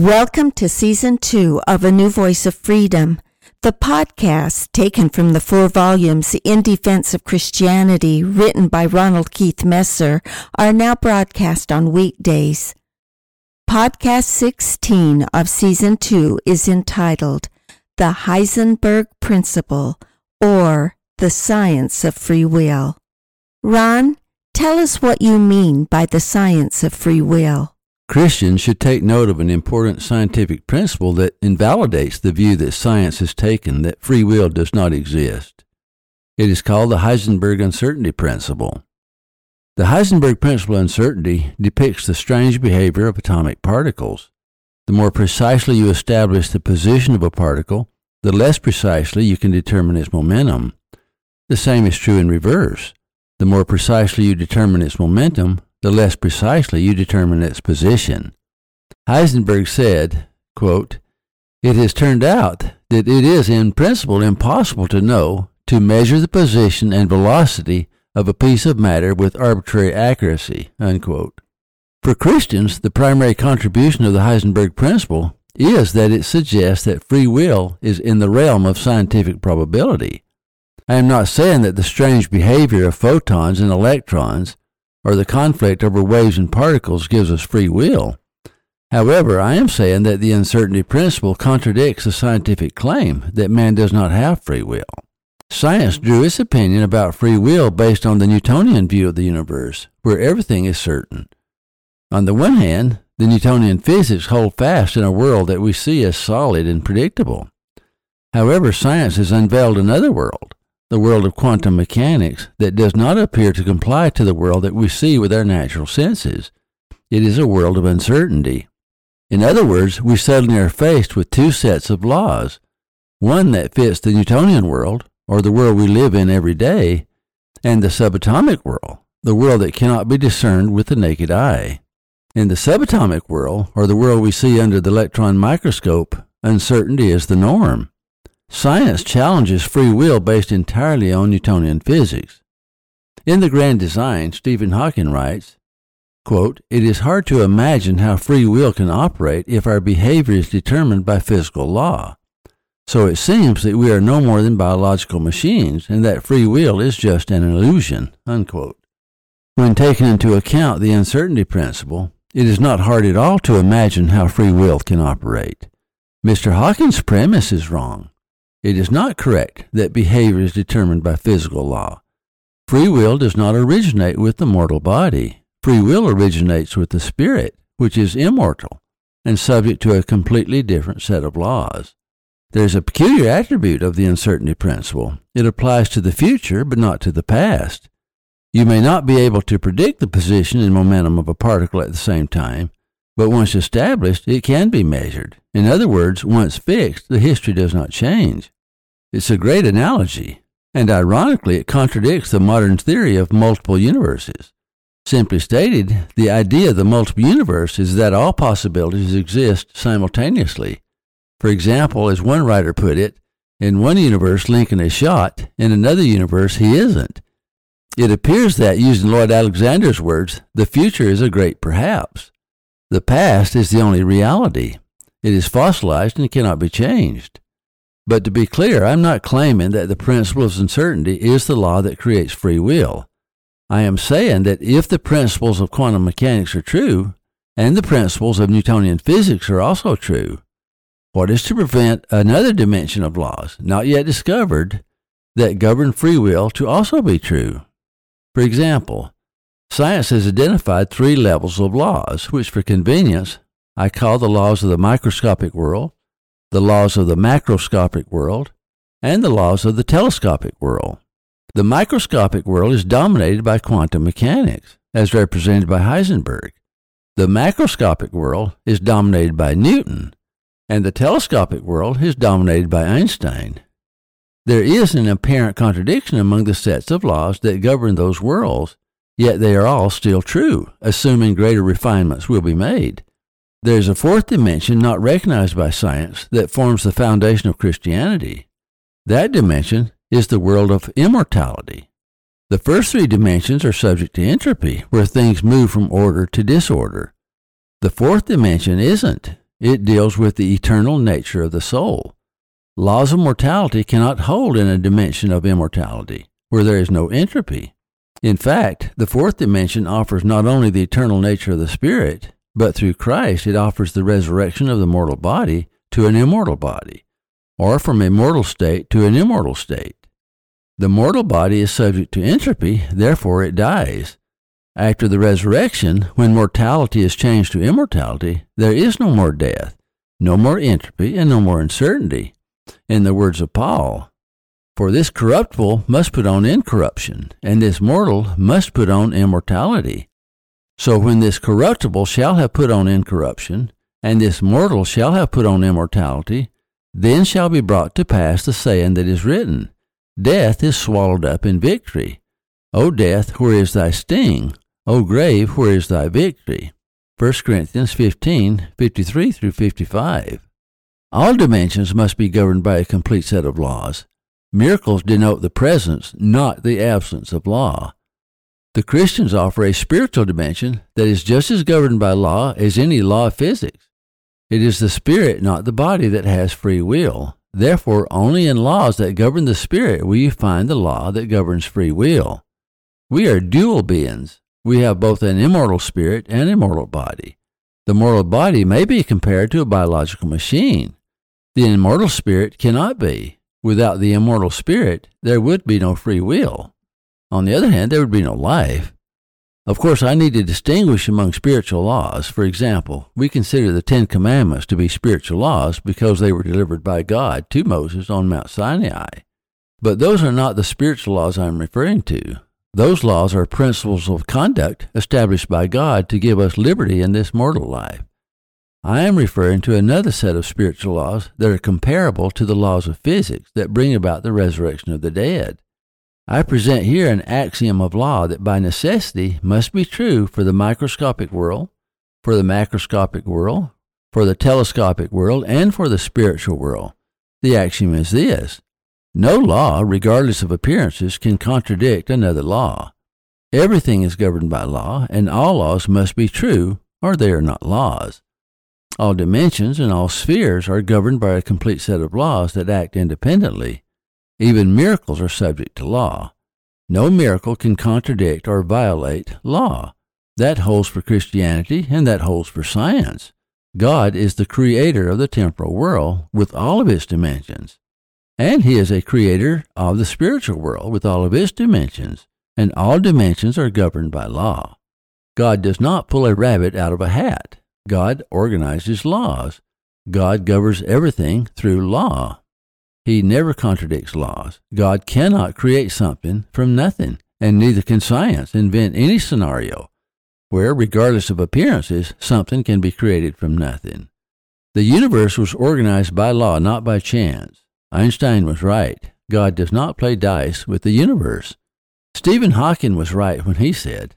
Welcome to season two of A New Voice of Freedom, the podcast taken from the four volumes In Defense of Christianity written by Ronald Keith Messer are now broadcast on weekdays. Podcast 16 of season two is entitled The Heisenberg Principle or The Science of Free Will. Ron, tell us what you mean by the science of free will. Christians should take note of an important scientific principle that invalidates the view that science has taken that free will does not exist. It is called the Heisenberg uncertainty principle. The Heisenberg principle of uncertainty depicts the strange behavior of atomic particles. The more precisely you establish the position of a particle, the less precisely you can determine its momentum. The same is true in reverse. The more precisely you determine its momentum, the less precisely you determine its position. Heisenberg said, quote, It has turned out that it is in principle impossible to know, to measure the position and velocity of a piece of matter with arbitrary accuracy. Unquote. For Christians, the primary contribution of the Heisenberg principle is that it suggests that free will is in the realm of scientific probability. I am not saying that the strange behavior of photons and electrons or the conflict over waves and particles gives us free will. However, I am saying that the uncertainty principle contradicts the scientific claim that man does not have free will. Science drew its opinion about free will based on the Newtonian view of the universe, where everything is certain. On the one hand, the Newtonian physics hold fast in a world that we see as solid and predictable. However, science has unveiled another world, the world of quantum mechanics that does not appear to comply to the world that we see with our natural senses. It is a world of uncertainty. In other words, we suddenly are faced with two sets of laws one that fits the Newtonian world, or the world we live in every day, and the subatomic world, the world that cannot be discerned with the naked eye. In the subatomic world, or the world we see under the electron microscope, uncertainty is the norm. Science challenges free will based entirely on Newtonian physics. In The Grand Design, Stephen Hawking writes, quote, It is hard to imagine how free will can operate if our behavior is determined by physical law. So it seems that we are no more than biological machines and that free will is just an illusion. Unquote. When taken into account the uncertainty principle, it is not hard at all to imagine how free will can operate. Mr. Hawking's premise is wrong. It is not correct that behavior is determined by physical law. Free will does not originate with the mortal body. Free will originates with the spirit, which is immortal and subject to a completely different set of laws. There is a peculiar attribute of the uncertainty principle. It applies to the future, but not to the past. You may not be able to predict the position and momentum of a particle at the same time, but once established, it can be measured. In other words, once fixed, the history does not change. It's a great analogy, and ironically, it contradicts the modern theory of multiple universes. Simply stated, the idea of the multiple universe is that all possibilities exist simultaneously. For example, as one writer put it, in one universe Lincoln is shot, in another universe he isn't. It appears that, using Lloyd Alexander's words, the future is a great perhaps. The past is the only reality. It is fossilized and cannot be changed. But to be clear, I'm not claiming that the principle of uncertainty is the law that creates free will. I am saying that if the principles of quantum mechanics are true, and the principles of Newtonian physics are also true, what is to prevent another dimension of laws, not yet discovered, that govern free will to also be true? For example, Science has identified three levels of laws, which for convenience I call the laws of the microscopic world, the laws of the macroscopic world, and the laws of the telescopic world. The microscopic world is dominated by quantum mechanics, as represented by Heisenberg. The macroscopic world is dominated by Newton, and the telescopic world is dominated by Einstein. There is an apparent contradiction among the sets of laws that govern those worlds, Yet they are all still true, assuming greater refinements will be made. There is a fourth dimension not recognized by science that forms the foundation of Christianity. That dimension is the world of immortality. The first three dimensions are subject to entropy, where things move from order to disorder. The fourth dimension isn't. It deals with the eternal nature of the soul. Laws of mortality cannot hold in a dimension of immortality, where there is no entropy. In fact, the fourth dimension offers not only the eternal nature of the spirit, but through Christ it offers the resurrection of the mortal body to an immortal body, or from a mortal state to an immortal state. The mortal body is subject to entropy, therefore it dies. After the resurrection, when mortality is changed to immortality, there is no more death, no more entropy, and no more uncertainty. In the words of Paul, for this corruptible must put on incorruption, and this mortal must put on immortality. So when this corruptible shall have put on incorruption, and this mortal shall have put on immortality, then shall be brought to pass the saying that is written, Death is swallowed up in victory. O death, where is thy sting? O grave, where is thy victory? 1 Corinthians 15, 53 through 55. All dimensions must be governed by a complete set of laws. Miracles denote the presence, not the absence of law. The Christians offer a spiritual dimension that is just as governed by law as any law of physics. It is the spirit, not the body, that has free will. Therefore, only in laws that govern the spirit will you find the law that governs free will. We are dual beings. We have both an immortal spirit and immortal body. The mortal body may be compared to a biological machine. The immortal spirit cannot be. Without the immortal spirit, there would be no free will. On the other hand, there would be no life. Of course, I need to distinguish among spiritual laws. For example, we consider the Ten Commandments to be spiritual laws because they were delivered by God to Moses on Mount Sinai. But those are not the spiritual laws I'm referring to. Those laws are principles of conduct established by God to give us liberty in this mortal life. I am referring to another set of spiritual laws that are comparable to the laws of physics that bring about the resurrection of the dead. I present here an axiom of law that by necessity must be true for the microscopic world, for the macroscopic world, for the telescopic world, and for the spiritual world. The axiom is this No law, regardless of appearances, can contradict another law. Everything is governed by law, and all laws must be true, or they are not laws. All dimensions and all spheres are governed by a complete set of laws that act independently even miracles are subject to law. No miracle can contradict or violate law. That holds for Christianity and that holds for science. God is the creator of the temporal world with all of its dimensions. And he is a creator of the spiritual world with all of its dimensions. And all dimensions are governed by law. God does not pull a rabbit out of a hat. God organizes laws. God governs everything through law. He never contradicts laws. God cannot create something from nothing, and neither can science invent any scenario where, regardless of appearances, something can be created from nothing. The universe was organized by law, not by chance. Einstein was right. God does not play dice with the universe. Stephen Hawking was right when he said,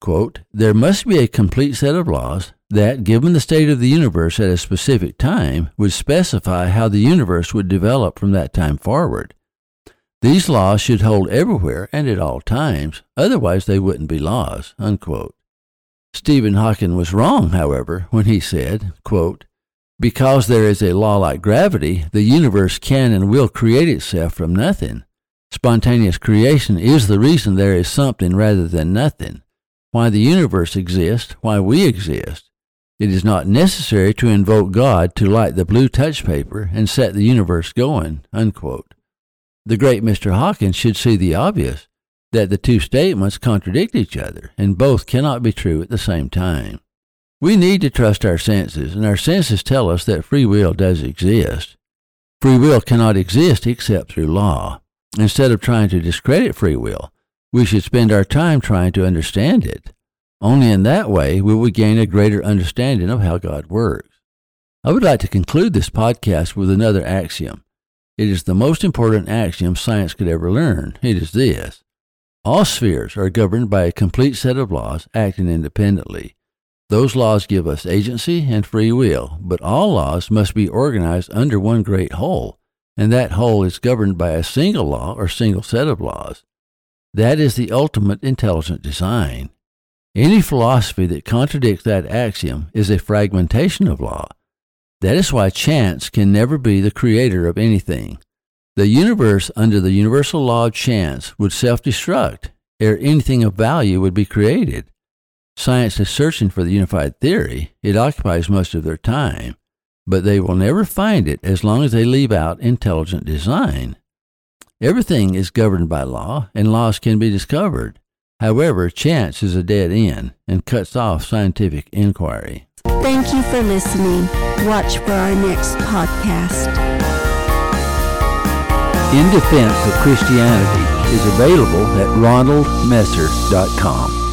quote, There must be a complete set of laws that, given the state of the universe at a specific time, would specify how the universe would develop from that time forward. These laws should hold everywhere and at all times, otherwise they wouldn't be laws. Unquote. Stephen Hawking was wrong, however, when he said, quote, Because there is a law like gravity, the universe can and will create itself from nothing. Spontaneous creation is the reason there is something rather than nothing. Why the universe exists, why we exist, it is not necessary to invoke God to light the blue touch paper and set the universe going. Unquote. The great Mr. Hawking should see the obvious that the two statements contradict each other, and both cannot be true at the same time. We need to trust our senses, and our senses tell us that free will does exist. Free will cannot exist except through law. Instead of trying to discredit free will, we should spend our time trying to understand it. Only in that way will we gain a greater understanding of how God works. I would like to conclude this podcast with another axiom. It is the most important axiom science could ever learn. It is this All spheres are governed by a complete set of laws acting independently. Those laws give us agency and free will, but all laws must be organized under one great whole, and that whole is governed by a single law or single set of laws. That is the ultimate intelligent design. Any philosophy that contradicts that axiom is a fragmentation of law, That is why chance can never be the creator of anything. The universe, under the universal law of chance, would self destruct ere anything of value would be created. Science is searching for the unified theory. It occupies most of their time, but they will never find it as long as they leave out intelligent design. Everything is governed by law, and laws can be discovered. However, chance is a dead end and cuts off scientific inquiry. Thank you for listening. Watch for our next podcast. In Defense of Christianity is available at ronaldmesser.com.